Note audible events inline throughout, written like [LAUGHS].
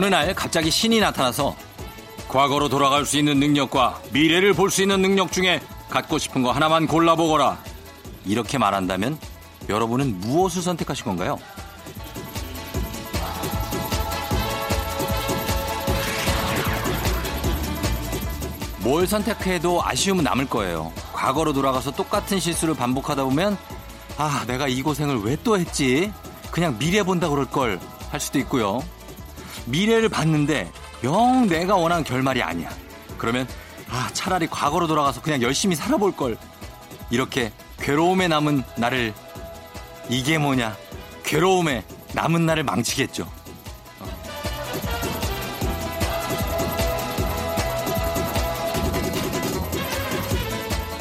어느 날 갑자기 신이 나타나서 과거로 돌아갈 수 있는 능력과 미래를 볼 수 있는 능력 중에 갖고 싶은 거 하나만 골라보거라. 이렇게 말한다면 여러분은 무엇을 선택하실 건가요? 뭘 선택해도 아쉬움은 남을 거예요. 과거로 돌아가서 똑같은 실수를 반복하다 보면 아, 내가 이 고생을 왜 또 했지? 그냥 미래 본다 그럴 걸 할 수도 있고요. 미래를 봤는데 영 내가 원하는 결말이 아니야. 그러면 아, 차라리 과거로 돌아가서 그냥 열심히 살아볼 걸. 이렇게 괴로움에 남은 나를 이게 뭐냐? 괴로움에 남은 나를 망치겠죠.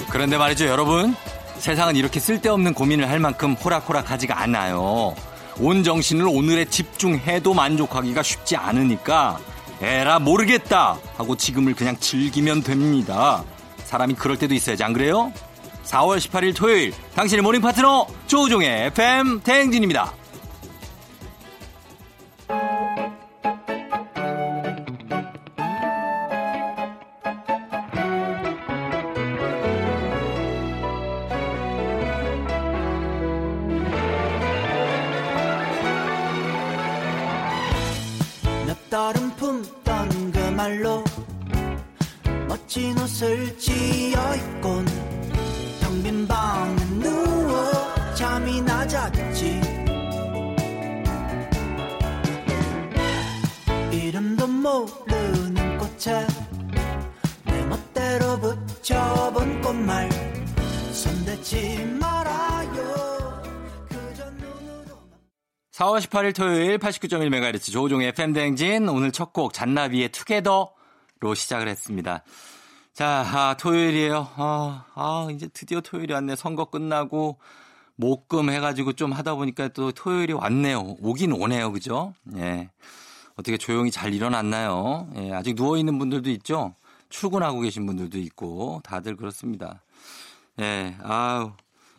그런데 말이죠, 여러분. 세상은 이렇게 쓸데없는 고민을 할 만큼 호락호락하지가 않아요. 온 정신을 오늘에 집중해도 만족하기가 쉽지 않으니까 에라 모르겠다 하고 지금을 그냥 즐기면 됩니다. 사람이 그럴 때도 있어야지 안 그래요? 4월 18일 토요일 당신의 morning 파트너 조우종의 FM 대행진입니다. 4월 18일 토요일 89.1MHz 조종의 팬댕진 오늘 첫 곡 잔나비의 투게더로 시작을 했습니다. 자, 아, 토요일이에요. 아, 아, 이제 드디어 토요일이 왔네. 선거 끝나고 목금 해가지고 좀 하다 보니까 또 토요일이 왔네요. 오긴 오네요. 그죠? 예. 어떻게 조용히 잘 일어났나요? 예, 아직 누워있는 분들도 있죠? 출근하고 계신 분들도 있고 다들 그렇습니다. 예, 아우.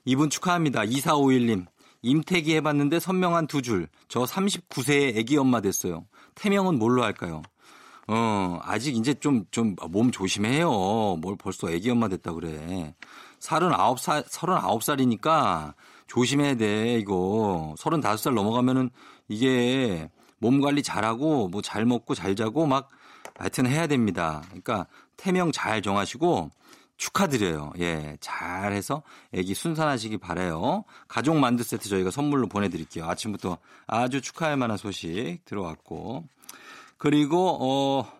이분 축하합니다. 2451님. 임태기 해봤는데 선명한 두 줄. 저 39세의 애기 엄마 됐어요. 태명은 뭘로 할까요? 어, 아직 이제 좀, 좀, 몸 조심해요. 뭘 벌써 애기 엄마 됐다 그래. 39살, 39살이니까 조심해야 돼, 이거. 35살 넘어가면은 이게 몸 관리 잘하고 뭐 잘 먹고 잘 자고 막 하여튼 해야 됩니다. 그러니까 태명 잘 정하시고 축하드려요. 예, 잘해서 애기 순산하시기 바래요. 가족 만두 세트 저희가 선물로 보내드릴게요. 아침부터 아주 축하할 만한 소식 들어왔고 그리고 어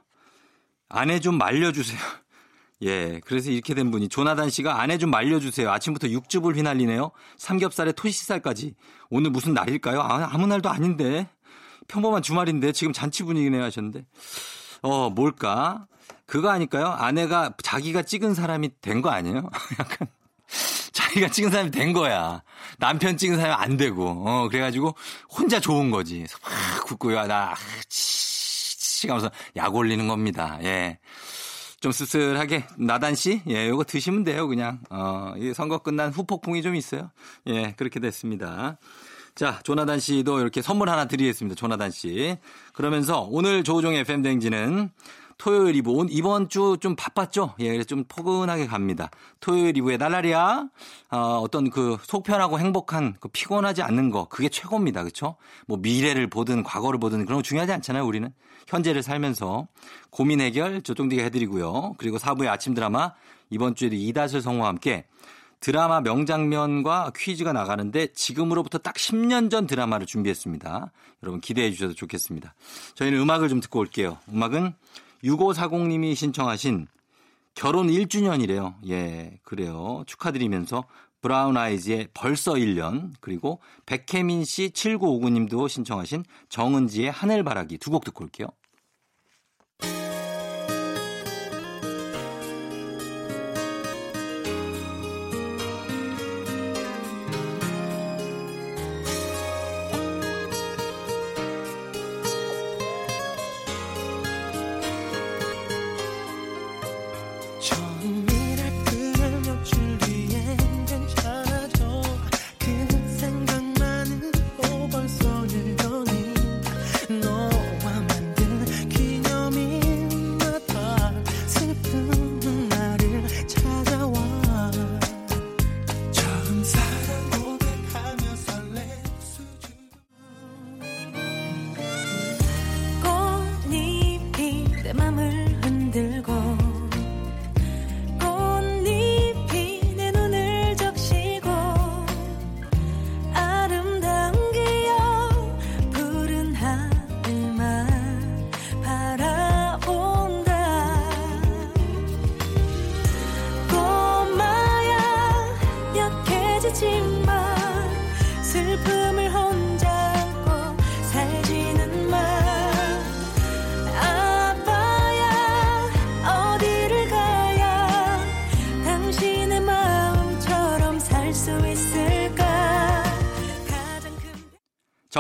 아내 좀 말려주세요. [LAUGHS] 예, 그래서 이렇게 된 분이 조나단 씨가 아내 좀 말려주세요. 아침부터 육즙을 휘날리네요. 삼겹살에 토시살까지. 오늘 무슨 날일까요? 아, 아무 날도 아닌데. 평범한 주말인데 지금 잔치 분위기네요 하셨는데. 어, 뭘까? 그거 아닐까요? 아내가 자기가 찍은 사람이 된 거 아니에요? [LAUGHS] 약간 자기가 찍은 사람이 된 거야. 남편 찍은 사람이 안 되고. 어, 그래가지고 혼자 좋은 거지. 막 굽고요. 나, 치, 하면서 약 올리는 겁니다. 예. 좀 씁쓸하게 나단 씨, 예, 요거 드시면 돼요, 그냥. 어, 이 선거 끝난 후폭풍이 좀 있어요. 예, 그렇게 됐습니다. 자, 조나단 씨도 이렇게 선물 하나 드리겠습니다. 조나단 씨. 그러면서 오늘 조종의 팬댕지는 토요일 이브 이번 주 좀 바빴죠? 예, 그래서 좀 포근하게 갑니다. 토요일 이브의 날라리야 어, 어떤 그 속편하고 행복한 그 피곤하지 않는 거 그게 최고입니다. 그렇죠? 뭐 미래를 보든 과거를 보든 그런 거 중요하지 않잖아요, 우리는. 현재를 살면서 고민 해결 조종디가 해 드리고요. 그리고 사부의 아침 드라마 이번 주에도 이다슬 성우와 함께 드라마 명장면과 퀴즈가 나가는데 지금으로부터 딱 10년 전 드라마를 준비했습니다. 여러분 기대해 주셔도 좋겠습니다. 저희는 음악을 좀 듣고 올게요. 음악은 6540님이 신청하신 결혼 1주년이래요. 예, 그래요. 축하드리면서 브라운 아이즈의 벌써 1년 그리고 백혜민 씨 7959님도 신청하신 정은지의 하늘바라기 두 곡 듣고 올게요. 마음을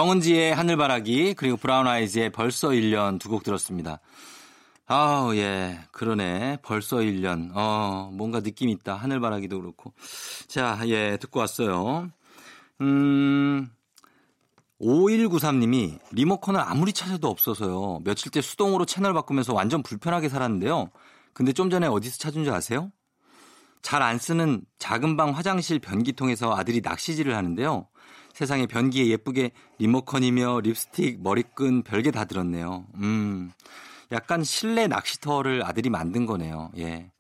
정은지의 하늘바라기 그리고 브라운 아이즈의 벌써 1년 두 곡 들었습니다. 아우 예 그러네 벌써 1년 어 뭔가 느낌 있다 하늘바라기도 그렇고 자예 듣고 왔어요. 음 5193님이 리모컨을 아무리 찾아도 없어서요. 며칠째 수동으로 채널 바꾸면서 완전 불편하게 살았는데요. 근데 좀 전에 어디서 찾은 줄 아세요? 잘 안 쓰는 작은 방 화장실 변기통에서 아들이 낚시질을 하는데요. 세상에 변기에 예쁘게 리모컨이며 립스틱, 머리끈 별게 다 들었네요. 음. 약간 실내 낚시터를 아들이 만든 거네요. 예.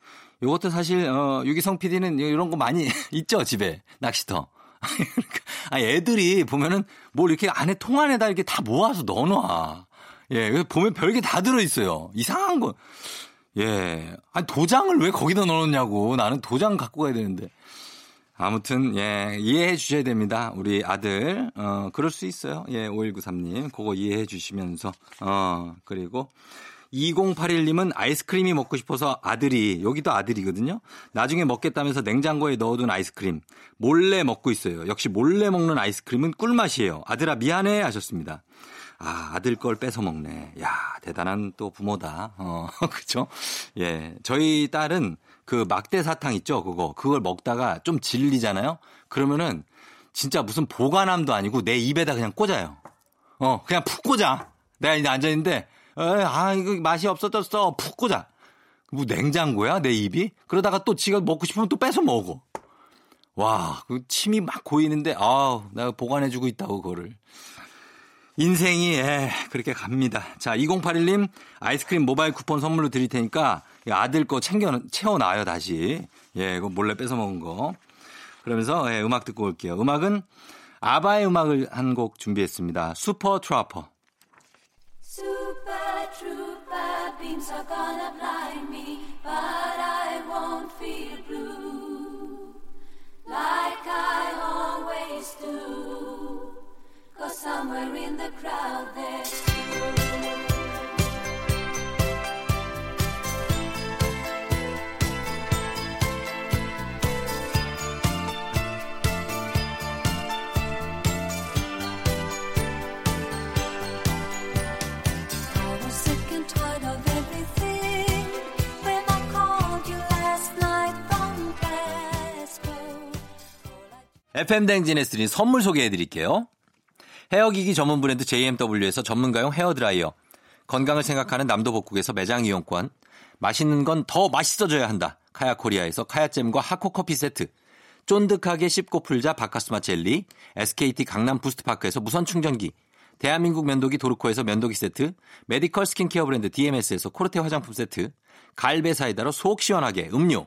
요것도 사실 어 유기성 PD는 이런 거 많이 [LAUGHS] 있죠, 집에. 낚시터. [LAUGHS] 아, 애들이 보면은 뭘 이렇게 안에 통 안에다 이렇게 다 모아서 넣어 놔. 예, 보면 별게 다 들어 있어요. 이상한 거. 예. 아니 도장을 왜 거기다 넣어 놓냐고. 나는 도장 갖고 가야 되는데. 아무튼 예 이해해 주셔야 됩니다. 우리 아들 어 그럴 수 있어요. 예 5193님 그거 이해해 주시면서 어 그리고 2081님은 아이스크림이 먹고 싶어서 아들이 여기도 아들이거든요. 나중에 먹겠다면서 냉장고에 넣어둔 아이스크림 몰래 먹고 있어요. 역시 몰래 먹는 아이스크림은 꿀맛이에요. 아들아 미안해 하셨습니다. 아, 아들 걸 뺏어 먹네. 야, 대단한 또 부모다. 어, [LAUGHS] 그죠? 예. 저희 딸은 그 막대 사탕 있죠? 그거. 그걸 먹다가 좀 질리잖아요? 그러면은 진짜 무슨 보관함도 아니고 내 입에다 그냥 꽂아요. 어, 그냥 푹 꽂아. 내가 이제 앉아있는데, 아, 이거 맛이 없어졌어. 푹 꽂아. 뭐 냉장고야? 내 입이? 그러다가 또 지가 먹고 싶으면 또 뺏어 먹어. 와, 그 침이 막 고이는데, 아우, 내가 보관해주고 있다고, 그거를. 인생이, 예, 그렇게 갑니다. 자, 2081님, 아이스크림 모바일 쿠폰 선물로 드릴 테니까, 아들 거 챙겨 채워놔요 다시. 예, 이거 몰래 뺏어 먹은 거. 그러면서 예, 음악 듣고 올게요. 음악은 아바의 음악을 한 곡 준비했습니다. Super Trouper. Cause somewhere in the crowd FM 대행진에서 드릴 선물 소개해 드릴게요. 헤어기기 전문 브랜드 JMW에서 전문가용 헤어드라이어. 건강을 생각하는 남도 복국에서 매장 이용권. 맛있는 건 더 맛있어져야 한다. 카야 코리아에서 카야잼과 하코 커피 세트. 쫀득하게 씹고 풀자 박카스맛 젤리. SKT 강남 부스트파크에서 무선 충전기. 대한민국 면도기 도르코에서 면도기 세트. 메디컬 스킨케어 브랜드 DMS에서 코르테 화장품 세트. 갈배 사이다로 속 시원하게 음료.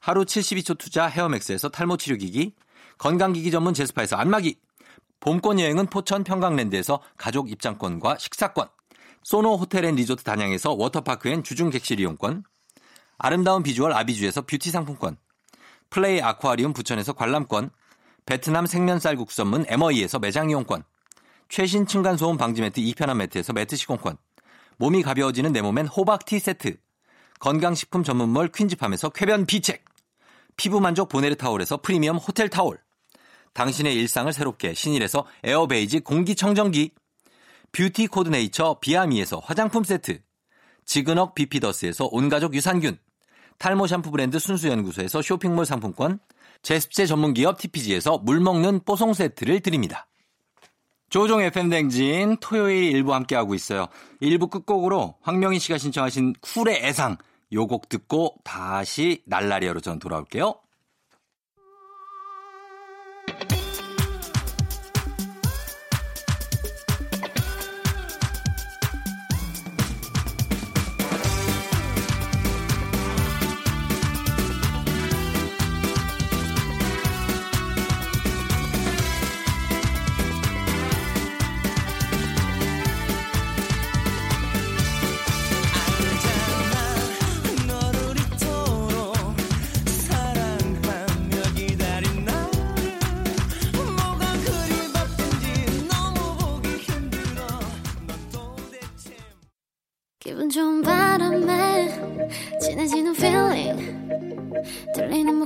하루 72초 투자 헤어맥스에서 탈모 치료기기, 건강기기 전문 제스파에서 안마기, 봄꽃 여행은 포천 평강랜드에서 가족 입장권과 식사권, 소노 호텔 앤 리조트 단양에서 워터파크 and 주중 객실 이용권, 아름다운 비주얼 아비주에서 뷰티 상품권, 플레이 아쿠아리움 부천에서 관람권, 베트남 생면 쌀국수 전문 에머이에서 매장 이용권, 최신 층간소음 방지 매트 이편한 매트에서 매트 시공권, 몸이 가벼워지는 내 몸엔 호박 티 세트, 건강식품 전문몰 퀸즈팜에서 쾌변 비책, 피부 만족 보네르 타올에서 프리미엄 호텔 타올. 당신의 일상을 새롭게 신일에서 에어베이지 공기청정기. 뷰티 코드네이처 비아미에서 화장품 세트. 지근억 비피더스에서 온가족 유산균. 탈모 샴푸 브랜드 순수연구소에서 쇼핑몰 상품권, 제습제 전문기업 TPG에서 물 먹는 뽀송 세트를 드립니다. 조우종 FM 대행진 토요일 일부 함께하고 있어요. 일부 끝곡으로 황명희 씨가 신청하신 쿨의 애상 요 곡 듣고 다시 날라리아로 전 돌아올게요.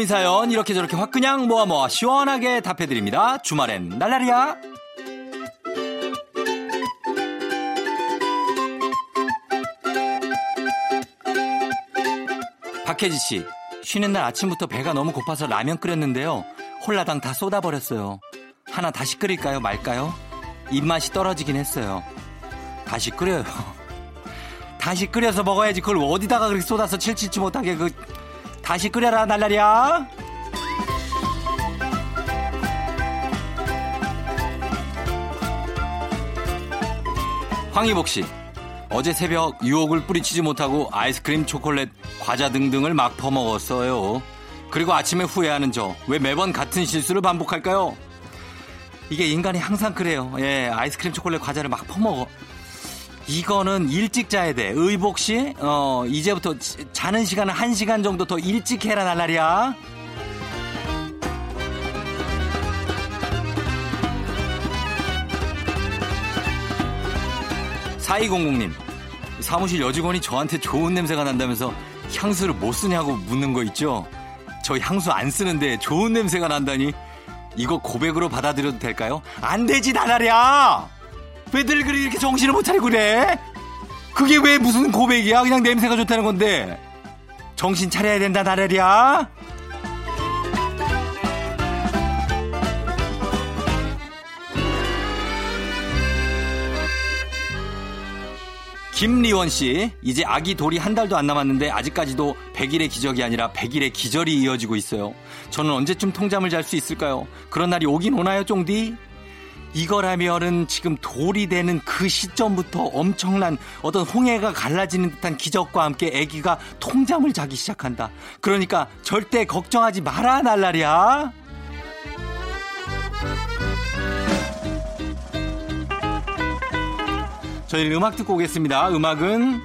고민 사연 이렇게 저렇게 확 그냥 모아 모아 시원하게 답해드립니다. 주말엔 날라리야. 박혜지 씨, 쉬는 날 아침부터 배가 너무 고파서 라면 끓였는데요. 홀라당 다 쏟아버렸어요. 하나 다시 끓일까요, 말까요? 입맛이 떨어지긴 했어요. 다시 끓여요. [LAUGHS] 다시 끓여서 먹어야지 그걸 어디다가 그렇게 쏟아서 칠칠치 못하게 그 다시 끓여라 날라리야. 황희복 씨. 어제 새벽 유혹을 뿌리치지 못하고 아이스크림, 초콜릿, 과자 등등을 막 퍼먹었어요. 그리고 아침에 후회하는 저. 왜 매번 같은 실수를 반복할까요? 이게 인간이 항상 그래요. 예, 아이스크림, 초콜릿, 과자를 막 퍼먹어. 이거는 일찍 자야 돼. 의복 씨, 어, 이제부터 자는 시간은 한 시간 정도 더 일찍 해라, 날라리야. 4200님, 사무실 여직원이 저한테 좋은 냄새가 난다면서 향수를 못 쓰냐고 묻는 거 있죠? 저 향수 안 쓰는데 좋은 냄새가 난다니? 이거 고백으로 받아들여도 될까요? 안 되지, 나날이야! 왜들 그리 이렇게 정신을 못 차리고 그래? 그게 왜 무슨 고백이야? 그냥 냄새가 좋다는 건데. 정신 차려야 된다, 나래리야. 김리원 씨, 이제 아기 돌이 한 달도 안 남았는데 아직까지도 100일의 기적이 아니라 100일의 기절이 이어지고 있어요. 저는 언제쯤 통잠을 잘 수 있을까요? 그런 날이 오긴 오나요, 쫑디? 이거라면은 지금 돌이 되는 그 시점부터 엄청난 어떤 홍해가 갈라지는 듯한 기적과 함께 아기가 통잠을 자기 시작한다. 그러니까 절대 걱정하지 마라, 날라리야. 저희는 음악 듣고 오겠습니다. 음악은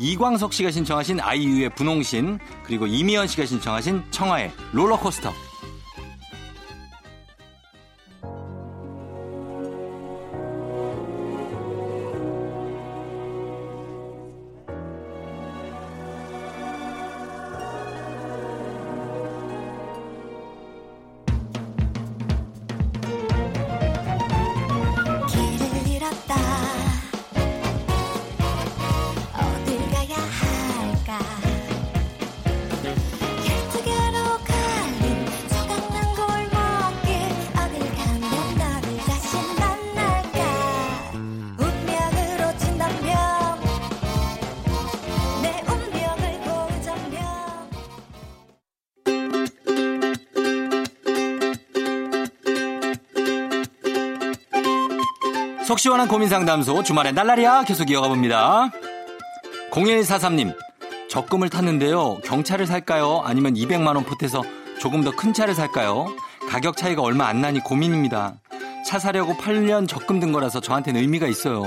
이광석 씨가 신청하신 아이유의 분홍신, 그리고 이미연 씨가 신청하신 청하의 롤러코스터. 속 시원한 고민 상담소 주말에 날라리야 계속 이어가 봅니다. 0143님 적금을 탔는데요. 경차를 살까요? 아니면 200만 원 보태서 조금 더 큰 차를 살까요? 가격 차이가 얼마 안 나니 고민입니다. 차 사려고 8년 적금 든 거라서 저한테는 의미가 있어요.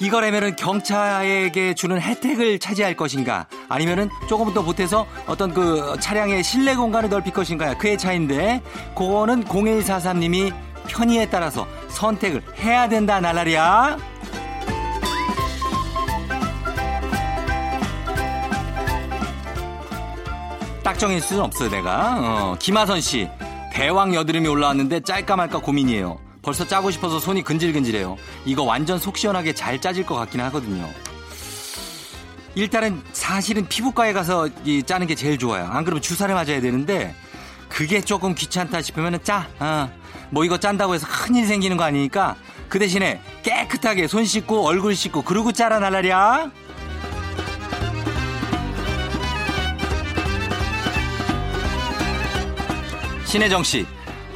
이거라면은 경차에게 주는 혜택을 차지할 것인가 아니면은 조금 더 보태서 어떤 그 차량의 실내 공간을 넓힐 것인가 그의 차인데 그거는 0143님이 편의에 따라서 선택을 해야 된다 날라리야. 딱 정해질 수는 없어요 내가. 어, 김하선 씨 대왕 여드름이 올라왔는데 짤까 말까 고민이에요. 벌써 짜고 싶어서 손이 근질근질해요. 이거 완전 속 시원하게 잘 짜질 것 같긴 하거든요. 일단은 사실은 피부과에 가서 이 짜는 게 제일 좋아요. 안 그러면 주사를 맞아야 되는데 그게 조금 귀찮다 싶으면 짜. 어. 뭐 이거 짠다고 해서 큰일 생기는 거 아니니까 그 대신에 깨끗하게 손 씻고 얼굴 씻고 그러고 짜라 날라랴 신혜정 씨,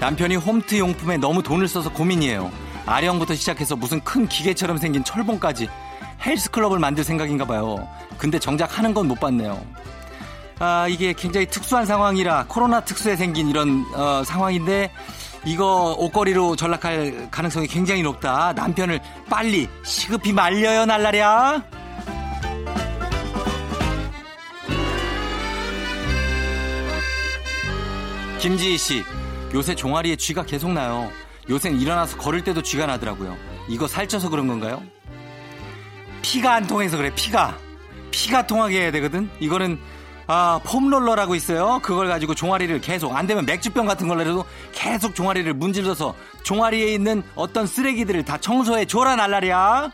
남편이 홈트 용품에 너무 돈을 써서 고민이에요. 아령부터 시작해서 무슨 큰 기계처럼 생긴 철봉까지 헬스클럽을 만들 생각인가 봐요. 근데 정작 하는 건 못 봤네요. 아, 이게 굉장히 특수한 상황이라 코로나 특수에 생긴 이런 어, 상황인데 이거 옷걸이로 전락할 가능성이 굉장히 높다. 남편을 빨리 시급히 말려요, 날라랴. 김지희 씨, 요새 종아리에 쥐가 계속 나요. 요새는 일어나서 걸을 때도 쥐가 나더라고요. 이거 살쪄서 그런 건가요? 피가 안 통해서 그래, 피가. 피가 통하게 해야 되거든? 이거는, 아, 폼롤러라고 있어요. 그걸 가지고 종아리를 계속, 안 되면 맥주병 같은 걸로라도 계속 종아리를 문질러서 종아리에 있는 어떤 쓰레기들을 다 청소해 줘라, 날라리야.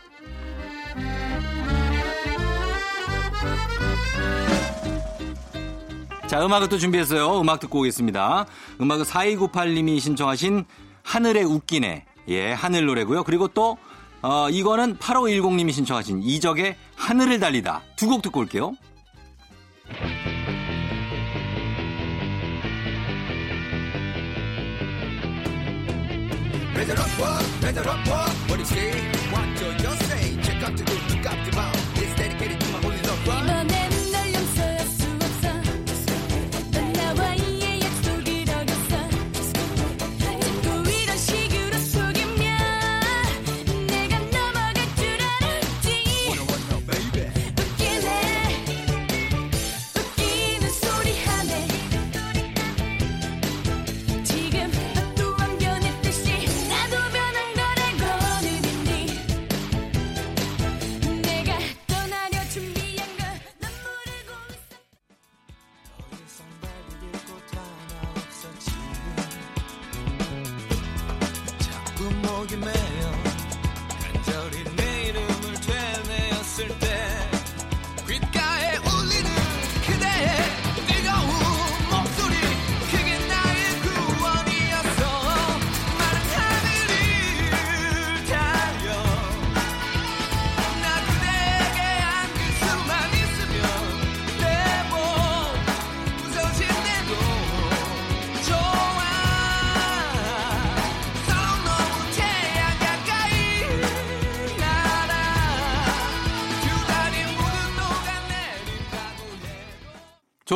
자, 음악을 또 준비했어요. 음악 듣고 오겠습니다. 음악은 4298님이 신청하신 하늘에 웃기네. 예, 하늘 노래고요. 그리고 또, 어, 이거는 8510님이 신청하신 이적의 하늘을 달리다. 두 곡 듣고 올게요. 이번엔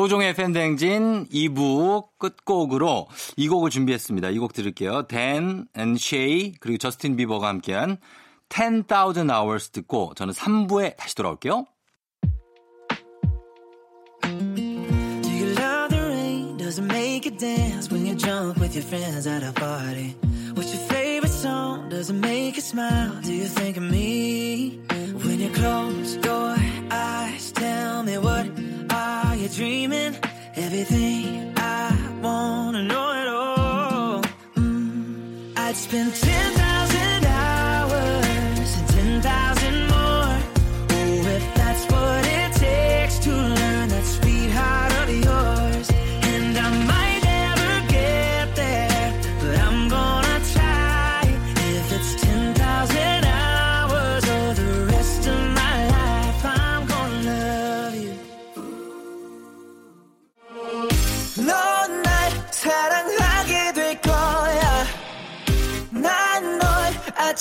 조종의 팬댕진 2부 끝곡으로 이 곡을 준비했습니다. 이 곡 들을게요. Dan and Shay 그리고 저스틴 비버가 함께한 10,000 Hours 듣고 저는 3부에 다시 돌아올게요. You dreaming? Everything I wanna know it all. Mm, I'd spend 10,000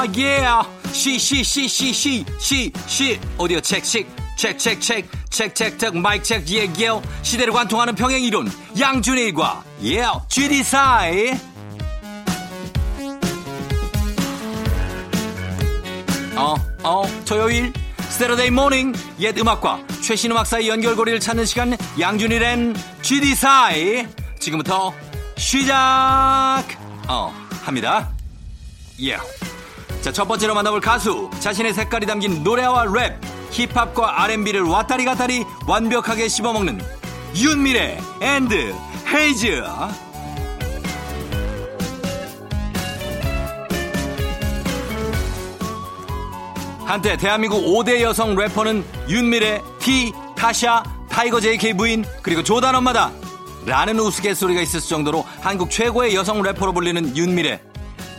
아, 예. 시, 시, 시, 시, 시, 시, 시. 오디오 책, 식. 책, 책, 책, 책, 책, 책, 마이크 책, 예, 예. 시대를 관통하는 평행 이론. 양준일과, 예, GD사이. 어, 어, 토요일. 스테러데이 모닝. 옛 음악과 최신 음악 사이 연결고리를 찾는 시간. 양준일의 GD사이. 지금부터 시작! 어, 합니다. 예. 자, 첫 번째로 만나볼 가수. 자신의 색깔이 담긴 노래와 랩, 힙합과 R&B를 왔다리 갔다리 완벽하게 씹어먹는 윤미래 and 헤이즈. 한때 대한민국 5대 여성 래퍼는 윤미래, T, 타샤, 타이거 JK 부인, 그리고 조단 엄마다. 라는 우스갯소리가 있을 정도로 한국 최고의 여성 래퍼로 불리는 윤미래.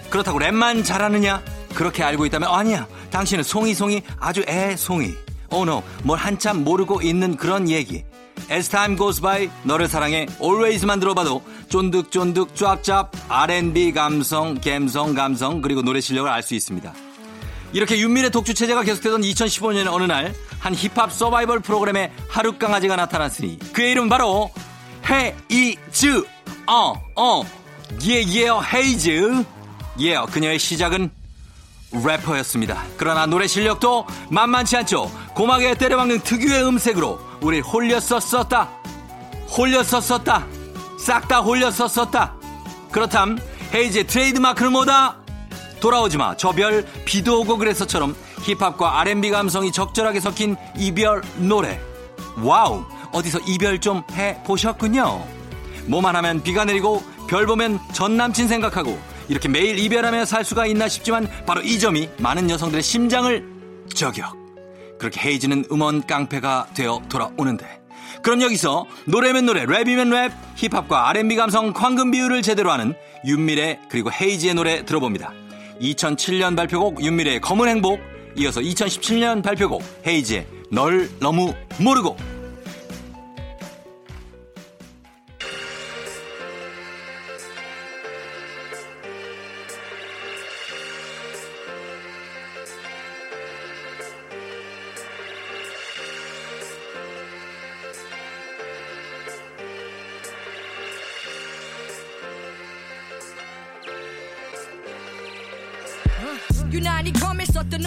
그렇다고 랩만 잘하느냐? 그렇게 알고 있다면 아니야. 당신은 송이송이 아주 애송이. Oh 뭘 한참 모르고 있는 그런 얘기. As time goes by, 너를 사랑해, always만 들어봐도 쫀득쫀득 쫙쫙 R&B 감성, 감성, 감성, 그리고 노래 실력을 알 수 있습니다. 이렇게 윤미래 독주 체제가 계속되던 2015년 어느 날 한 힙합 서바이벌 프로그램에 하룻강아지가 나타났으니 그의 이름은 바로 헤이즈 어어 예예 헤이즈 예 그녀의 시작은 래퍼였습니다. 그러나 노래 실력도 만만치 않죠. 고막에 때려박는 특유의 음색으로 우리 홀렸었었다. 홀렸었었다. 싹 다 홀렸었었다. 그렇담 헤이즈의 트레이드마크는 뭐다? 돌아오지마 저별 비도 오고 그래서처럼 힙합과 R&B 감성이 적절하게 섞인 이별 노래 wow 어디서 이별 좀 해보셨군요 뭐만 하면 비가 내리고 별 보면 전 남친 생각하고 이렇게 매일 이별하며 살 수가 있나 싶지만 바로 이 점이 많은 여성들의 심장을 저격. 그렇게 헤이즈는 음원 깡패가 되어 돌아오는데. 그럼 여기서 노래면 노래 랩이면 랩 힙합과 R&B 감성 황금 비율을 제대로 하는 윤미래 그리고 헤이즈의 노래 들어봅니다. 2007년 발표곡 윤미래의 검은 행복 이어서 2017년 발표곡 헤이즈의 널 너무 모르고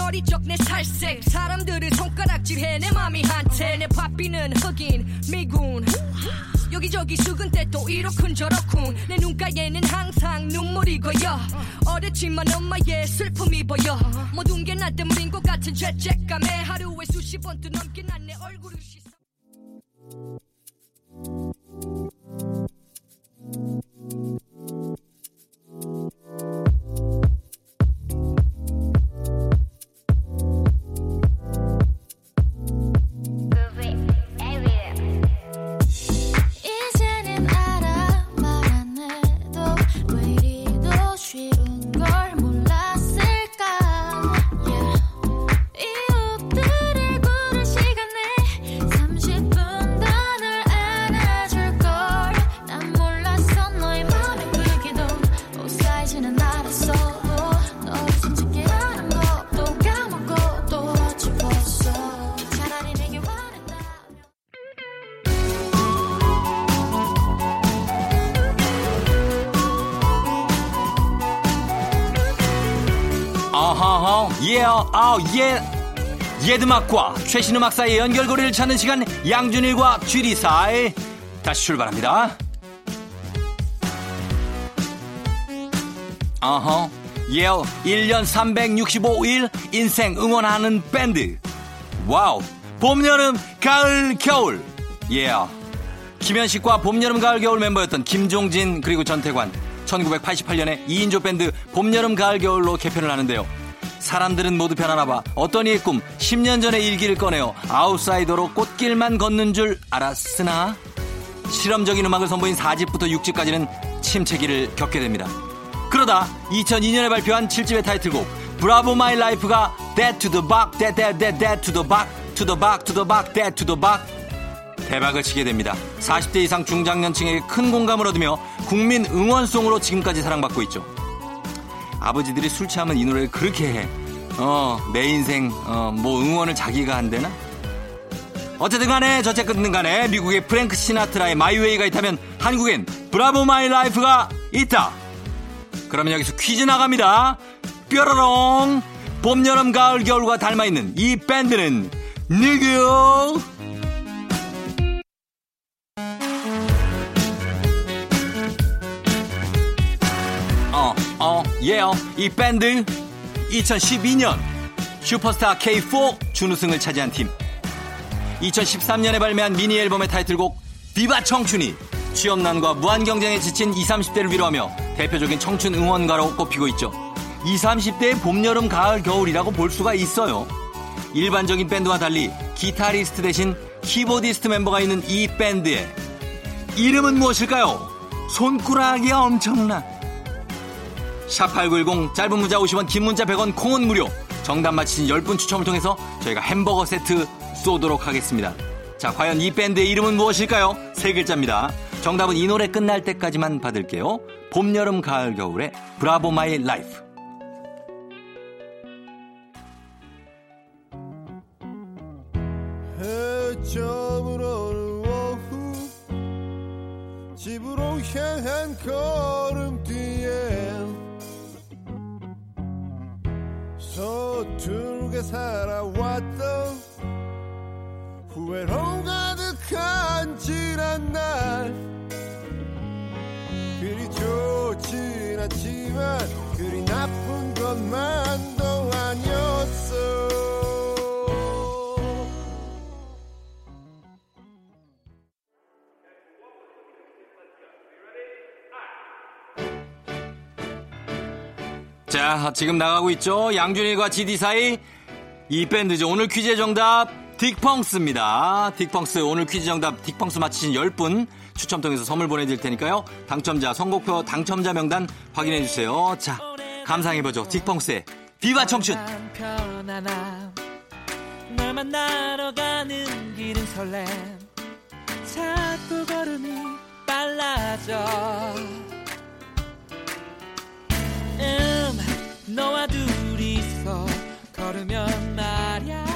어릴 적내 살색. 사람들을 손가락질해 내 맘이 한테. 내 바삐는 흑인 미군. 여기저기 수근 때또 이렇군 저렇군. 내 눈가에는 항상 눈물이 고여. 어렸지만 엄마의 슬픔이 보여. 모든 게 나 때문인 것 같은 죄책감에 하루에 수십 번도 넘게 난 내 얼굴을 씻어 아우 예 옛 음악과 최신 음악 사이의 연결고리를 찾는 시간 양준일과 GD사이 다시 출발합니다. 아하 예 1년 365일 인생 응원하는 밴드. wow 봄 여름 가을 겨울. 예 김현식과 봄 여름 가을 겨울 멤버였던 김종진 그리고 전태관. 1988년에 2인조 밴드 봄 여름 가을 겨울로 개편을 하는데요 사람들은 모두 변하나 봐 어떤 이의 꿈 10년 전의 일기를 꺼내어 아웃사이더로 꽃길만 걷는 줄 알았으나 실험적인 음악을 선보인 4집부터 6집까지는 침체기를 겪게 됩니다. 그러다 2002년에 발표한 7집의 타이틀곡 Bravo My Life가 Dead to the Back, Dead, Dead, Dead, Dead to the Back, to the Back, to the Back, Dead to the Back 대박을 치게 됩니다. 40대 이상 중장년층에게 큰 공감을 얻으며 국민 응원송으로 지금까지 사랑받고 있죠. 아버지들이 술 취하면 이 노래를 그렇게 해. 어, 내 인생, 어, 뭐 응원을 자기가 한대나? 어쨌든 간에 저쨌든 간에 미국의 프랭크 시나트라의 My Way가 있다면 한국엔 Bravo My Life가 있다. 그러면 여기서 퀴즈 나갑니다. 뾰로롱 봄, 여름, 가을, 겨울과 닮아있는 이 밴드는 누구? 예요. 이 밴드 2012년 슈퍼스타 K4 준우승을 차지한 팀. 2013년에 발매한 미니 앨범의 타이틀곡 Viva 청춘이 취업난과 무한 경쟁에 지친 20, 30대를 위로하며 대표적인 청춘 응원가로 꼽히고 있죠. 20, 30대의 봄, 여름, 가을, 겨울이라고 볼 수가 있어요. 일반적인 밴드와 달리 기타리스트 대신 키보디스트 멤버가 있는 이 밴드의 이름은 무엇일까요? 손가락이 엄청나. sharp8910 짧은 문자 50원 긴 문자 100원 콩은 무료. 정답 맞히신 10분 추첨을 통해서 저희가 햄버거 세트 쏘도록 하겠습니다. 자 과연 이 밴드의 이름은 무엇일까요? 세 글자입니다. 정답은 이 노래 끝날 때까지만 받을게요. 봄 여름 가을 겨울의 Bravo My Life. 해점으로는 오후 집으로 향한 걸음 서툴게 살아왔던 후회로 가득한 지난 날. 그리 좋진 않지만 그리 나쁜 것만도 아니었어. 자 지금 나가고 있죠? 양준일과 GD 사이 이 밴드죠. 오늘 퀴즈의 정답 딕펑스입니다. 딕펑스 오늘 퀴즈 정답 딕펑스 맞히신 10분 추첨 통해서 선물 보내드릴 테니까요. 당첨자 선곡표 당첨자 명단 확인해 주세요. 자 감상해 보죠. 딕펑스의 비바 청춘. 음 너와 둘이서 걸으면 말야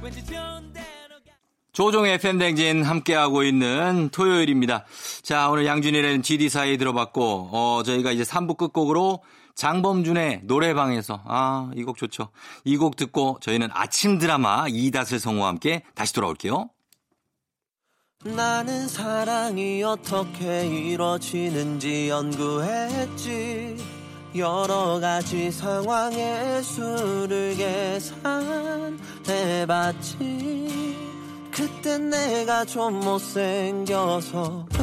왠지 좋은 데로 가 조종의 팬댕진 함께하고 있는 토요일입니다. 자, 오늘 양준이라는 GD 사이 들어봤고, 어, 저희가 이제 3부 끝곡으로 장범준의 노래방에서, 아, 이 곡 좋죠. 이 곡 듣고 저희는 아침 드라마 이닷을 성우와 함께 다시 돌아올게요. 나는 사랑이 어떻게 이루어지는지 연구했지 여러 가지 상황의 수를 계산해봤지. 그땐 내가 좀 못생겨서 [LAUGHS]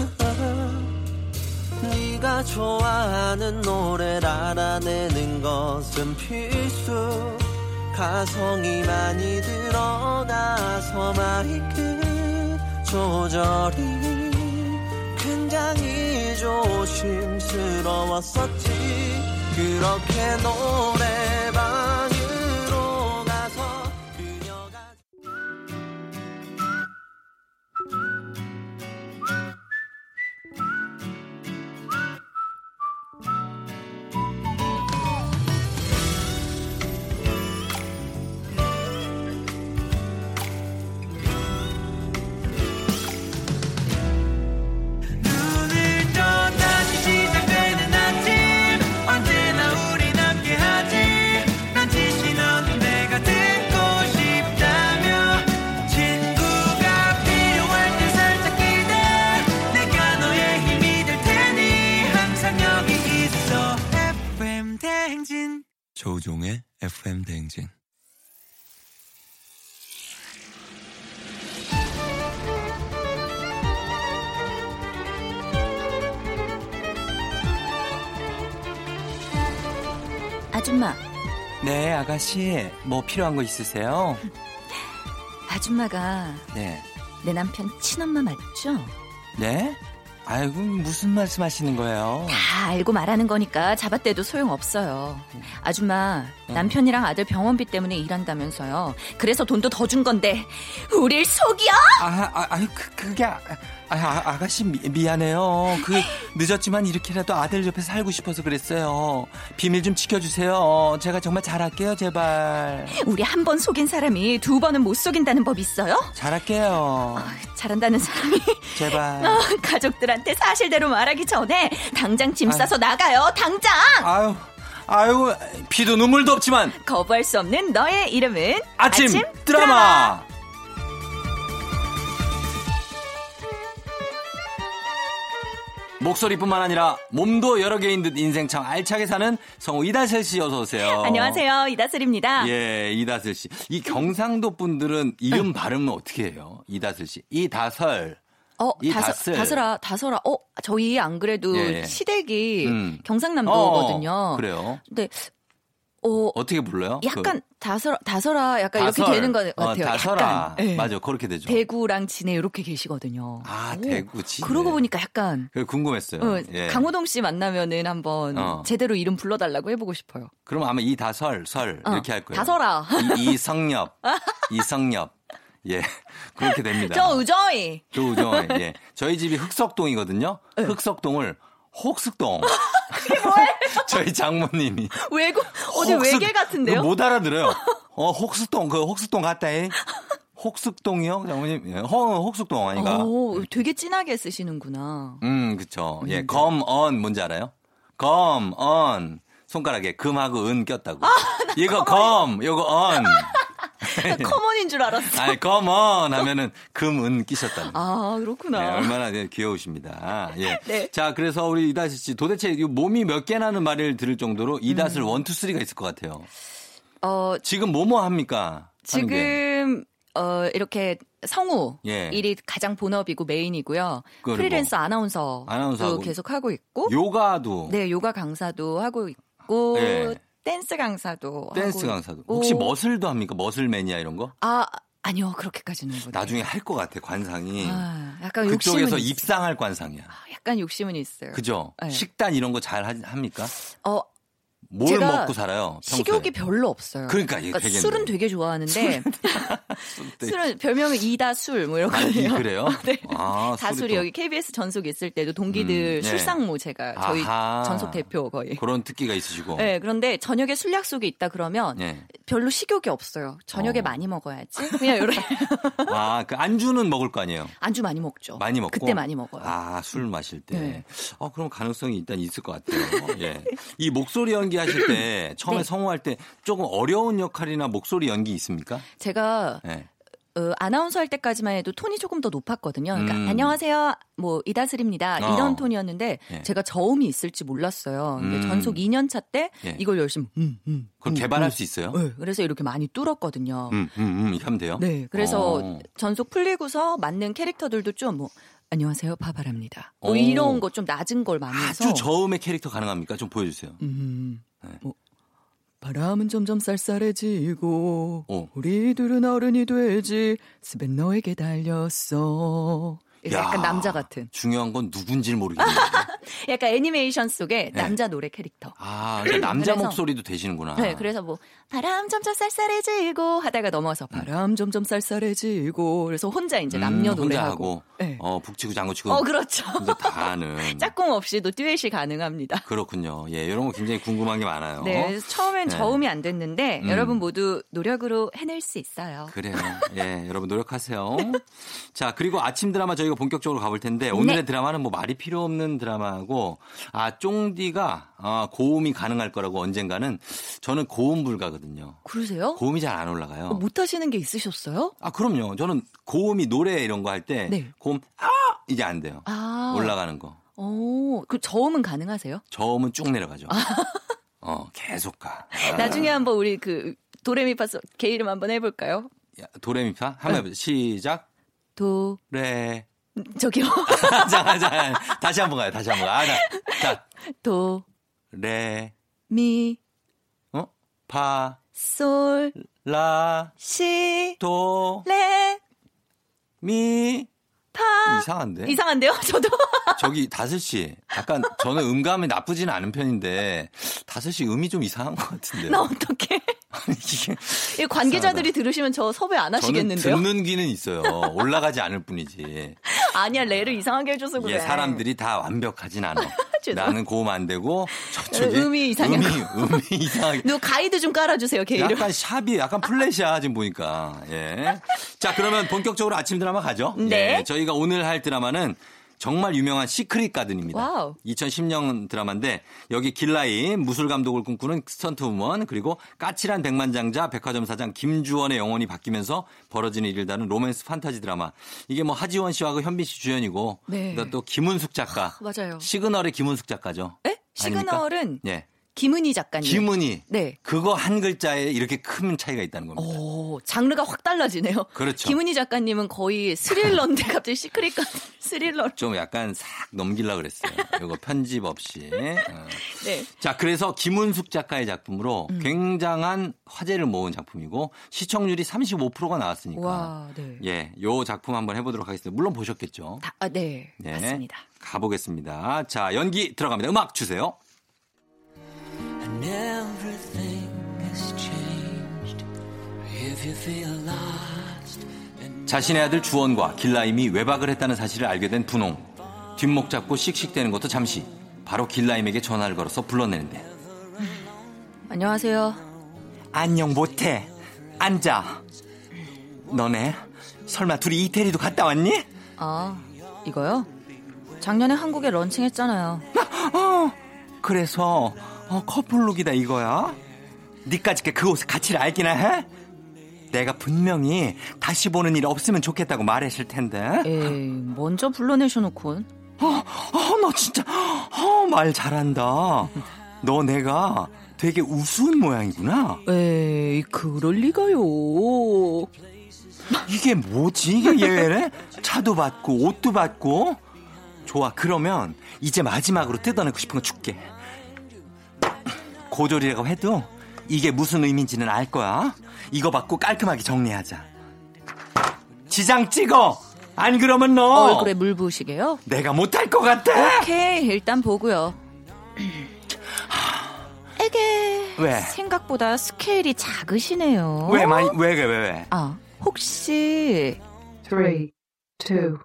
네가 좋아하는 노래를 알아내는 것은 필수. 가성이 많이 들어가서 마이크 조절이 굉장히 조심스러웠었지 그렇게 노래 아줌마, 네, 아가씨. 뭐 필요한 거 있으세요? 아줌마가 네. 내 남편 친엄마 맞죠? 네? 아이고 무슨 말씀하시는 거예요? 다 알고 말하는 거니까 잡아떼도 소용없어요. 아줌마, 남편이랑 아들 병원비 때문에 일한다면서요. 그래서 돈도 더 준 건데, 우릴 속여? 아, 아, 아유, 그, 그게, 아, 아, 아가씨 미, 미안해요. 그, 늦었지만 이렇게라도 아들 옆에 살고 싶어서 그랬어요. 비밀 좀 지켜주세요. 제가 정말 잘할게요, 제발. 우리 한 번 속인 사람이 두 번은 못 속인다는 법 있어요? 잘할게요. 잘한다는 사람이 제발. 어, 가족들한테 사실대로 말하기 전에 당장 짐 싸서 나가요. 당장! 아유, 아유, 피도 눈물도 없지만 거부할 수 없는 너의 이름은 아침, 드라마. 목소리뿐만 아니라 몸도 여러 개인 듯 인생 참 알차게 사는 성우 이다슬 씨 어서 오세요. 안녕하세요. 이다슬입니다. 예, 이다슬 씨. 이 경상도 분들은 이름 발음은 어떻게 해요? 이다슬 씨. 이다설. 어, 이 다서, 다슬. 다슬아, 다슬아. 어, 저희 안 그래도 예, 예. 시댁이 음. 경상남도거든요. 어, 그래요? 근데 어, 어떻게 불러요? 약간 다설아, 다설아 약간 이렇게 다설. 되는 것 같아요. 어, 다설아. 약간. 예. 맞아, 그렇게 되죠. 대구랑 진해 이렇게 계시거든요. 아, 오, 대구, 진해. 그러고 보니까 약간 궁금했어요. 어, 예. 강호동 씨 만나면은 한번 어. 제대로 이름 불러달라고 해보고 싶어요. 그럼 아마 이 다설, 설 어, 이렇게 할 거예요. 다설아. 이, 이성엽, 이성엽. 예, [LAUGHS] 그렇게 됩니다. 저 우저이. 조우정. 예, 저희 집이 흑석동이거든요. 네. 흑석동을 혹숙동. [LAUGHS] [LAUGHS] 저희 장모님이 외국 어디 혹숙- 외계 같은데요? 못 알아들어요. 어, 혹숙동, 그 혹숙동 갔다 해. 혹숙동이요? 장모님, 예, 허, 혹숙동 아닌가? 오, 되게 진하게 쓰시는구나. 음, 그쵸. 예, 검, 언, 뭔지 알아요? 검, 언. 손가락에 금하고 은 꼈다고. 아, 이거 검, 요거 언. [LAUGHS] common인 줄 알았어. 아니, 검, 언 하면은 금, 은 끼셨다는. 아, 네, 그렇구나. 얼마나 네, 귀여우십니다. 예. [LAUGHS] 네. 자, 그래서 우리 이다슬 씨 도대체 이 몸이 몇 개냐는 말을 들을 정도로 음. 이다슬 one, two, three가 있을 것 같아요. 어, 지금 뭐뭐 합니까? 지금 어 이렇게 성우 예. 일이 가장 본업이고 메인이고요. 그리고 프리랜서 아나운서도 아나운서하고 계속 하고 있고, 요가도 네 요가 강사도 하고 있고, 예. 댄스 강사도 댄스 하고 강사도. 혹시 muscle도 합니까? Muscle Mania 이런 거? 아 아니요 그렇게까지는 못해요. 나중에 할 것 같아, 관상이. 아, 약간 욕심은 그쪽에서. 입상할 관상이야. 아, 약간 욕심은 있어요. 그죠? 네. 식단 이런 거 잘 합니까? 어 뭘 먹고 살아요? 평소에? 식욕이 별로 없어요. 그러니까 되겠네. 술은 되게 좋아하는데 [LAUGHS] 술은 별명은 이다 술 뭐 이런 아, 이- 거예요. 그래요? [LAUGHS] 네. 아, 다술이 술이 또 여기 KBS 전속 있을 때도 동기들 음, 네. 술상무 제가 저희 아하. 전속 대표 거의. 그런 특기가 있으시고. 네, 그런데 저녁에 술 약속이 있다 그러면 예. 별로 식욕이 없어요. 저녁에 어. 많이 먹어야지. 그냥 이렇게 [LAUGHS] 아, 그 안주는 먹을 거 아니에요? 안주 많이 먹죠. 많이 먹고 그때 많이 먹어요. 아, 술 마실 때. 네. 어, 그럼 가능성이 일단 있을 것 같아요. 예. 이 목소리 연기 하실 때 [LAUGHS] 처음에 네. 성우할 때 조금 어려운 역할이나 목소리 연기 있습니까? 제가 예. 어, 아나운서 할 때까지만 해도 톤이 조금 더 높았거든요. 그러니까 음. 안녕하세요, 뭐 이다슬입니다 어. 이런 톤이었는데 예. 제가 저음이 있을지 몰랐어요. 음. 전속 2년 차때 예. 이걸 열심히 음, 음, 그걸 음, 개발할 음. 수 있어요? 네, 그래서 이렇게 많이 뚫었거든요. 음, 음, 음, 이렇게 하면 돼요? 네, 그래서 어. 전속 풀리고서 맞는 캐릭터들도 좀 뭐 안녕하세요, 바바랍니다. 뭐 오. 이런 거 좀 낮은 걸 많이 해서 아주 저음의 캐릭터 가능합니까? 좀 보여주세요. 음, 네. 뭐 바람은 점점 쌀쌀해지고 오. 우리들은 어른이 되지 스벤 너에게 달렸어. 이렇게 야, 약간 남자 같은. 중요한 건 누군지를 모르겠는데. [LAUGHS] 약간 애니메이션 속의 네. 남자 노래 캐릭터. 아, 그러니까 남자 그래서- 목소리도 되시는구나. 네, 그래서 뭐 바람 점점 쌀쌀해지고 하다가 넘어서 바람 점점 쌀쌀해지고 그래서 혼자 이제 남녀 음, 노래하고. 하고, 네. 어, 북치고 장구치고. 어, 그렇죠. 이제 다 하는. [LAUGHS] 짝꿍 없이도 듀엣이 가능합니다. 그렇군요. 예, 이런 거 굉장히 궁금한 게 많아요. 네, 처음엔 네. 저음이 안 됐는데 음. 여러분 모두 노력으로 해낼 수 있어요. 그래요. 예, 여러분 노력하세요. 자, 그리고 아침 드라마 저희 가 본격적으로 가볼 텐데 오늘의 네. 드라마는 뭐 말이 필요 없는 드라마고 아, 쫑디가 아, 고음이 가능할 거라고 언젠가는 저는 고음 불가거든요. 그러세요? 고음이 잘 안 올라가요. 어, 못 하시는 게 있으셨어요? 아, 그럼요. 저는 고음이 노래 이런 거 할때 네. 고음 아 이게 안 돼요. 아. 올라가는 거. 오, 그 저음은 가능하세요? 저음은 쭉 내려가죠. [LAUGHS] 어, 계속 가. 아, 나중에 한번 우리 그 도레미파소 개 이름 한번 해볼까요? 야, 도레미파 한번 해보죠. 시작. 도 레. 저기요 [LAUGHS] 자, 자, 다시 한번 가요. 다시 한번 가. 아, 나, 자, 도 레, 미, 어? 파, 솔, 라, 시, 도, 레, 미, 타. 이상한데? 이상한데요? [LAUGHS] 저도. 저기 다슬 씨, 약간 저는 음감이 나쁘지는 않은 편인데 다슬 씨 음이 좀 이상한 것 같은데요. 나 어떡해. [LAUGHS] 이게 이 관계자들이 들으시면 저 섭외 안 하시겠는데요? 듣는 귀는 있어요. 올라가지 않을 뿐이지. [LAUGHS] 아니야, 레를 이상하게 해줘서 그래. 이게 사람들이 다 완벽하진 않아. 나는 고음 안 되고 저쪽에 음이 이상한 음이, 거. 음이 이상하게. 누 가이드 좀 깔아주세요, 걔 이름. 약간 sharp이 약간 플랫이야 지금 보니까. 예. 자 그러면 본격적으로 아침 드라마 가죠. 네. 예, 저희가 오늘 할 드라마는 정말 유명한 Secret Garden입니다. Wow. 2010년 드라마인데 여기 길라임이 무술 감독을 꿈꾸는 stunt woman 그리고 까칠한 백만장자 백화점 사장 김주원의 영혼이 바뀌면서 벌어지는 일을 다룬 로맨스 판타지 드라마. 이게 뭐 하지원 씨와 그 현빈 씨 주연이고 네. 또 김은숙 작가. 맞아요. 시그널의 김은숙 작가죠. 에? 시그널은 예. 김은희 작가님. 김은희. 네. 그거 한 글자에 이렇게 큰 차이가 있다는 겁니다. 오, 장르가 확 달라지네요. 그렇죠. 김은희 작가님은 거의 스릴러인데 [LAUGHS] 갑자기 Secret 같은 스릴러. 좀 약간 싹 넘기려고 그랬어요. 이거 편집 없이. 어. [LAUGHS] 네. 자, 그래서 김은숙 작가의 작품으로 음. 굉장한 화제를 모은 작품이고 시청률이 35%가 나왔으니까. 와, 네. 예, 요 작품 한번 해보도록 하겠습니다. 물론 보셨겠죠? 다, 아, 네. 네. 맞습니다. 가보겠습니다. 자, 연기 들어갑니다. 음악 주세요. And everything has changed. If you feel lost and 자신의 아들 주원과 길라임이 외박을 했다는 사실을 알게 된 분홍. 뒷목 잡고 씩씩대는 것도 잠시. 바로 길라임에게 전화를 걸어서 불러내는데. 안녕하세요. 안녕 못해. 앉아. 너네 설마 둘이 이태리도 갔다 왔니? 아, 이거요? 작년에 한국에 런칭했잖아요. 어. 그래서 어, 커플룩이다 이거야? 니까지 그 옷의 가치를 알기나 해? 내가 분명히 다시 보는 일 없으면 좋겠다고 말했을 텐데. 에이, 먼저 불러내셔놓곤. 어, 어, 너 진짜 어, 말 잘한다. 너 내가 되게 우스운 모양이구나. 에이, 그럴 리가요. 이게 뭐지? 이게 얘네? 차도 받고 옷도 받고. 좋아. 그러면 이제 마지막으로 뜯어내고 싶은 거 줄게. 고졸이라고 해도 이게 무슨 의미인지는 알 거야. 이거 받고 깔끔하게 정리하자. 지장 찍어. 안 그러면 너 얼굴에 물 부으시게요? 내가 못할 것 같아. 오케이, 일단 보고요. 에게. 왜? 생각보다 스케일이 작으시네요. 왜 많이 왜 왜 왜, 왜? 아, 혹시 three, two,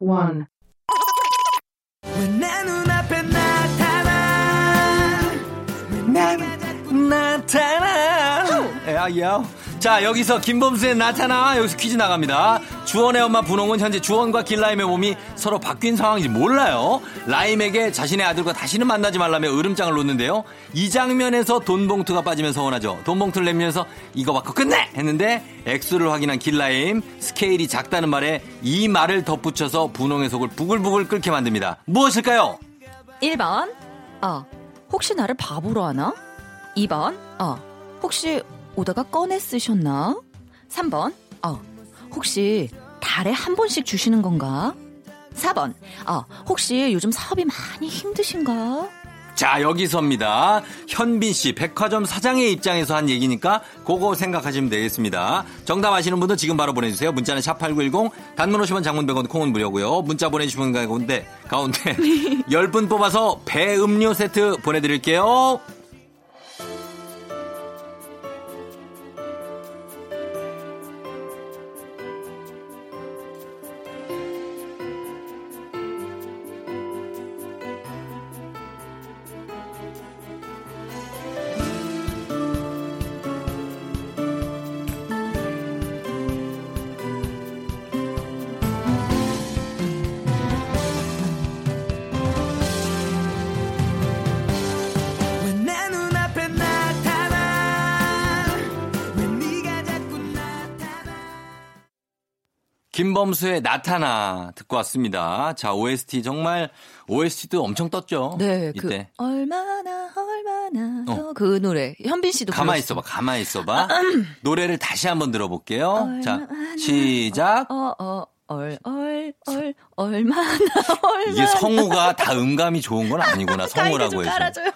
one. 내 눈앞에 난 나타나. 야야. 자 여기서 김범수의 나타나 여기서 퀴즈 나갑니다. 주원의 엄마 분홍은 현재 주원과 길라임의 몸이 서로 바뀐 상황인지 몰라요. 라임에게 자신의 아들과 다시는 만나지 말라며 으름장을 놓는데요. 이 장면에서 돈봉투가 빠지면 서운하죠. 돈봉투를 내밀면서 이거 받고 끝내 했는데 액수를 확인한 길라임 스케일이 작다는 말에 이 말을 덧붙여서 분홍의 속을 부글부글 끓게 만듭니다. 무엇일까요? 1번. 어, 혹시 나를 바보로 하나? 2번. 어, 혹시 오다가 꺼내 쓰셨나? 3번. 어, 혹시 달에 한 번씩 주시는 건가? 4번. 어, 혹시 요즘 사업이 많이 힘드신가? 자, 여기서입니다. 현빈 씨, 백화점 사장의 입장에서 한 얘기니까 그거 생각하시면 되겠습니다. 정답 아시는 분들 지금 바로 보내주세요. 문자는 샵8910, 단문 50원 장문 100원 콩은 무료고요. 문자 보내주시는 가운데, 가운데 [LAUGHS] 10분 뽑아서 배 음료 세트 보내드릴게요. 김범수의 나타나 듣고 왔습니다. 자, OST 정말, OST도 엄청 떴죠. 네, 그 이때. 얼마나 얼마나 어. 더그 노래 현빈 씨도 불렀어요. 있어봐, 가만히 있어봐. [CLEARS THROAT] 노래를 다시 한번 들어볼게요. 자, 얼마나. 시작. 어, 어, 얼, 얼, 얼, 얼마나, 얼마나. 이게 성우가 다 음감이 좋은 건 아니구나. [LAUGHS] 성우라고 해서. 깔아줘요.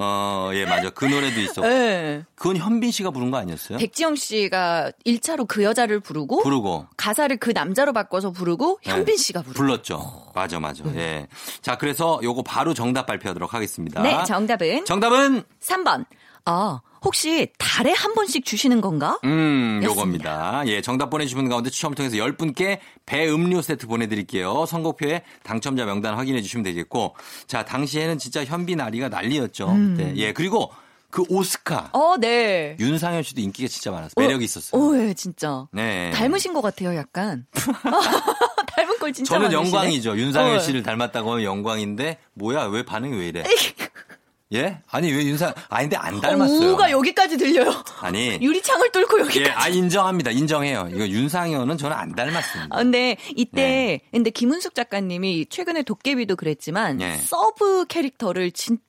어, 예, 맞아. 그 노래도 있었고. 네. 그건 현빈 씨가 부른 거 아니었어요? 백지영 씨가 1차로 그 여자를 부르고 부르고. 가사를 그 남자로 바꿔서 부르고 네. 현빈 씨가 부르고. 불렀죠. 맞아, 맞아. 예. 자, 그래서 요거 바로 정답 발표하도록 하겠습니다. 네, 정답은 정답은 3번. 아, 혹시 달에 한 번씩 주시는 건가? 음, 였습니다. 요겁니다. 예, 정답 보내주신 분 가운데 추첨을 통해서 10분께 배 음료 세트 보내드릴게요. 선곡표에 당첨자 명단 확인해 주시면 되겠고. 자, 당시에는 진짜 현빈 아리가 난리였죠. 네, 예, 그리고 그 오스카. 어, 네. 윤상현 씨도 인기가 진짜 많았어요. 매력이 있었어요. 오, 예, 진짜. 네. 닮으신 것 같아요, 약간. [LAUGHS] [LAUGHS] 닮은 걸 진짜 저는 많으시네. 영광이죠. 윤상현 어. 씨를 닮았다고 하면 영광인데, 뭐야, 왜 반응이 왜 이래? [LAUGHS] 예? 아니, 왜 윤상, 아니, 근데 안 닮았어요. 우가 여기까지 들려요. 아니. 유리창을 뚫고 여기까지. 예, 아, 인정합니다. 인정해요. 이거 윤상현은 저는 안 닮았습니다. 아, 근데 이때 네. 근데 김은숙 작가님이 최근에 도깨비도 그랬지만 예. sub 캐릭터를 진짜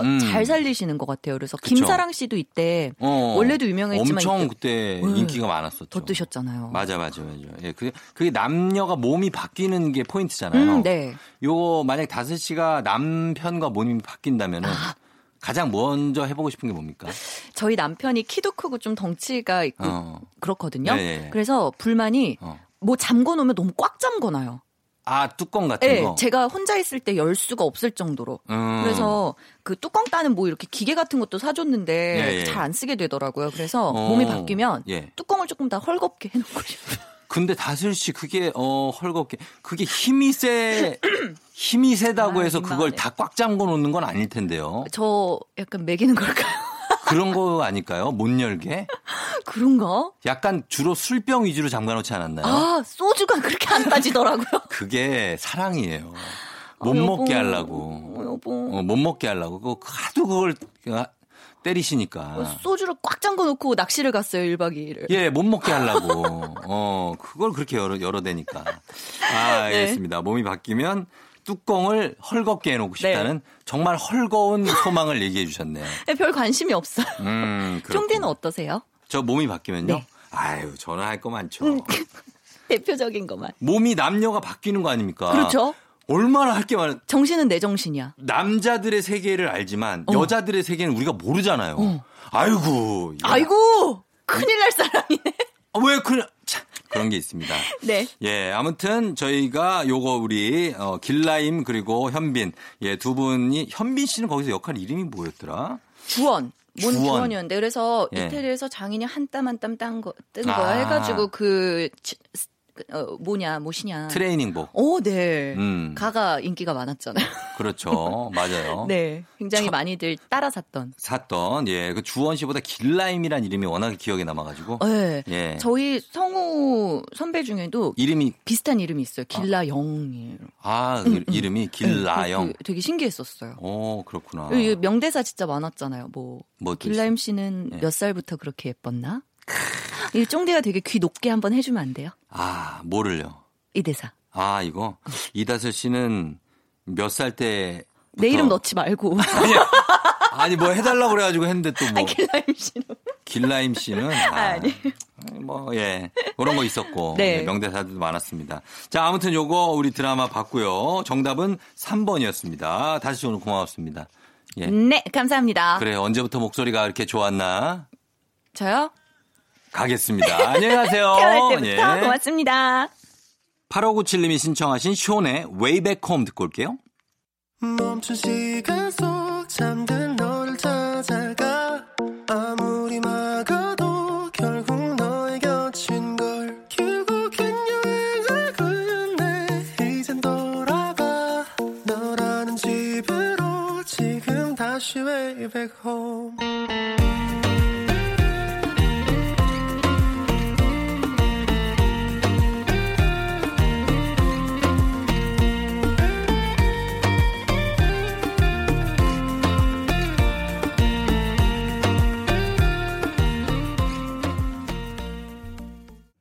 음. 잘 살리시는 것 같아요. 그래서 그쵸. 김사랑 씨도 이때 어, 원래도 유명했지만 엄청 이때 그때 네. 인기가 많았었죠. 더 뜨셨잖아요. 맞아, 맞아, 맞아. 예, 그게, 그게 남녀가 몸이 바뀌는 게 포인트잖아요. 음, 네. 요거 만약 다슬 씨가 남편과 몸이 바뀐다면은 아. 가장 먼저 해보고 싶은 게 뭡니까? 저희 남편이 키도 크고 좀 덩치가 있고 어. 그렇거든요. 네, 네. 그래서 불만이 어. 뭐 잠궈 놓으면 너무 꽉 잠궈 놔요. 아, 뚜껑 같은 네, 거. 제가 혼자 있을 때 열 수가 없을 정도로. 음. 그래서 그 뚜껑 따는 뭐 이렇게 기계 같은 것도 사줬는데 예, 예. 잘안 쓰게 되더라고요. 그래서 어. 몸이 바뀌면 예. 뚜껑을 조금 더 헐겁게 [LAUGHS] 해놓고 싶어요. 근데 다슬 씨 그게 어 헐겁게 그게 힘이 세 힘이 세다고 아, 해서 그걸. 다 꽉 잠궈 놓는 건 아닐 텐데요. 저 약간 매기는 걸까요? 그런 거 아닐까요? 못 열게? 그런가? 약간 주로 술병 위주로 잠가 놓지 않았나요? 아 소주가 그렇게 안 따지더라고요. [LAUGHS] 그게 사랑이에요. 못 어. 먹게 하려고. 어, 여보. 어, 못 먹게 하려고. 그 하도 그걸 때리시니까. 소주를 꽉 잠궈 놓고 낚시를 갔어요 1박 2일을. 예, 못 먹게 하려고. 어, 그걸 그렇게 열어, 열어대니까. [LAUGHS] 아, 네. 알겠습니다. 몸이 바뀌면 뚜껑을 헐겁게 해놓고 싶다는 정말 헐거운 [LAUGHS] 소망을 얘기해 주셨네요. 네, 별 관심이 없어요. 음. 쫑디는 어떠세요? 저 몸이 바뀌면요? 네. 아유, 저는 할거 많죠. [LAUGHS] 대표적인 것만. 몸이 남녀가 바뀌는 거 아닙니까? 그렇죠. 얼마나 할 게 많아. 정신은 내 정신이야. 남자들의 세계를 알지만 어. 여자들의 세계는 우리가 모르잖아요. 아이고. 이거- 아이고 큰일 날 사람이네. 아, 왜 그래? 참, 그런 게 있습니다. [LAUGHS] 네. 예, 아무튼 저희가 요거 우리 어, 길라임 그리고 현빈 예 두 분이 현빈 씨는 거기서 역할 이름이 뭐였더라? 주원. 뭔 주원. 주원이었는데 그래서 예. 이태리에서 장인이 한 땀 한 땀 딴 거, 뜬 아. 거야 해가지고 그, 어, 뭐냐, 무엇이냐. 트레이닝복. 오, 네. 음. 가가 인기가 많았잖아요. [LAUGHS] 그렇죠. 맞아요. [LAUGHS] 네. 굉장히 첫- 많이들 따라 샀던. 샀던 예, 그 주원 씨보다 길라임이란 이름이 워낙에 기억에 남아 가지고 네. 예. 저희 성우 선배 중에도 이름이 비슷한 이름이 있어요. 길라영이에요. 아, 그 이름이 길라영. 네, 그- 되게 신기했었어요. 오, 그렇구나. 이 명대사 진짜 많았잖아요. 뭐 뭐또 길라임 씨는 네. 몇 살부터 그렇게 예뻤나? 이 쫑디가 되게 귀 높게 한번 해주면 안 돼요? 아, 뭐를요? 이 대사. 아, 이거 이다슬 씨는 몇 살 때? 내 이름 넣지 말고. [LAUGHS] 아니, 아니 뭐 해달라고 그래가지고 했는데 또 뭐 아니, 길라임 씨는. 길라임 씨는 [LAUGHS] 아, 아니. 뭐 예. 그런 거 있었고 네. 네, 명대사들도 많았습니다. 자, 아무튼 요거 우리 드라마 봤고요. 정답은 3번이었습니다. 다시 오늘 고마웠습니다. 예. 네, 감사합니다. 그래 언제부터 목소리가 이렇게 좋았나? 저요? 가겠습니다. [LAUGHS] 안녕하세요. [LAUGHS] 태어날 때부터 예. 고맙습니다. 8597님이 신청하신 Way Back Home 듣고 올게요. 멈춘 시간 속 잠든 너를 찾아가 아무리 막아도 결국 너의 곁인 걸 결국엔 여행을 끝내 이젠 돌아가 너라는 집으로 지금 다시 back home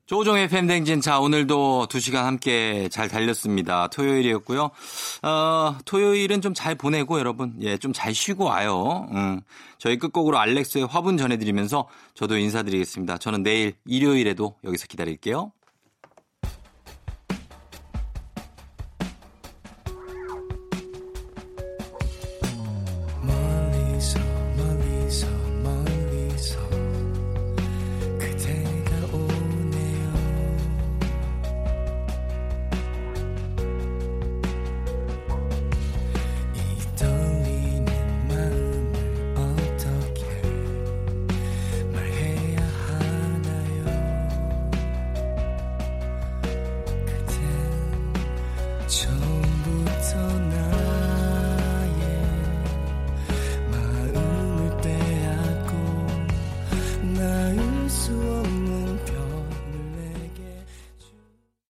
조종의 팬댕진. 자, 오늘도 2시간 함께 잘 달렸습니다. 토요일이었고요. 어, 토요일은 좀 잘 보내고 여러분, 예, 좀 잘 쉬고 와요. 음, 저희 끝곡으로 알렉스의 화분 전해드리면서 저도 인사드리겠습니다. 저는 내일 일요일에도 여기서 기다릴게요.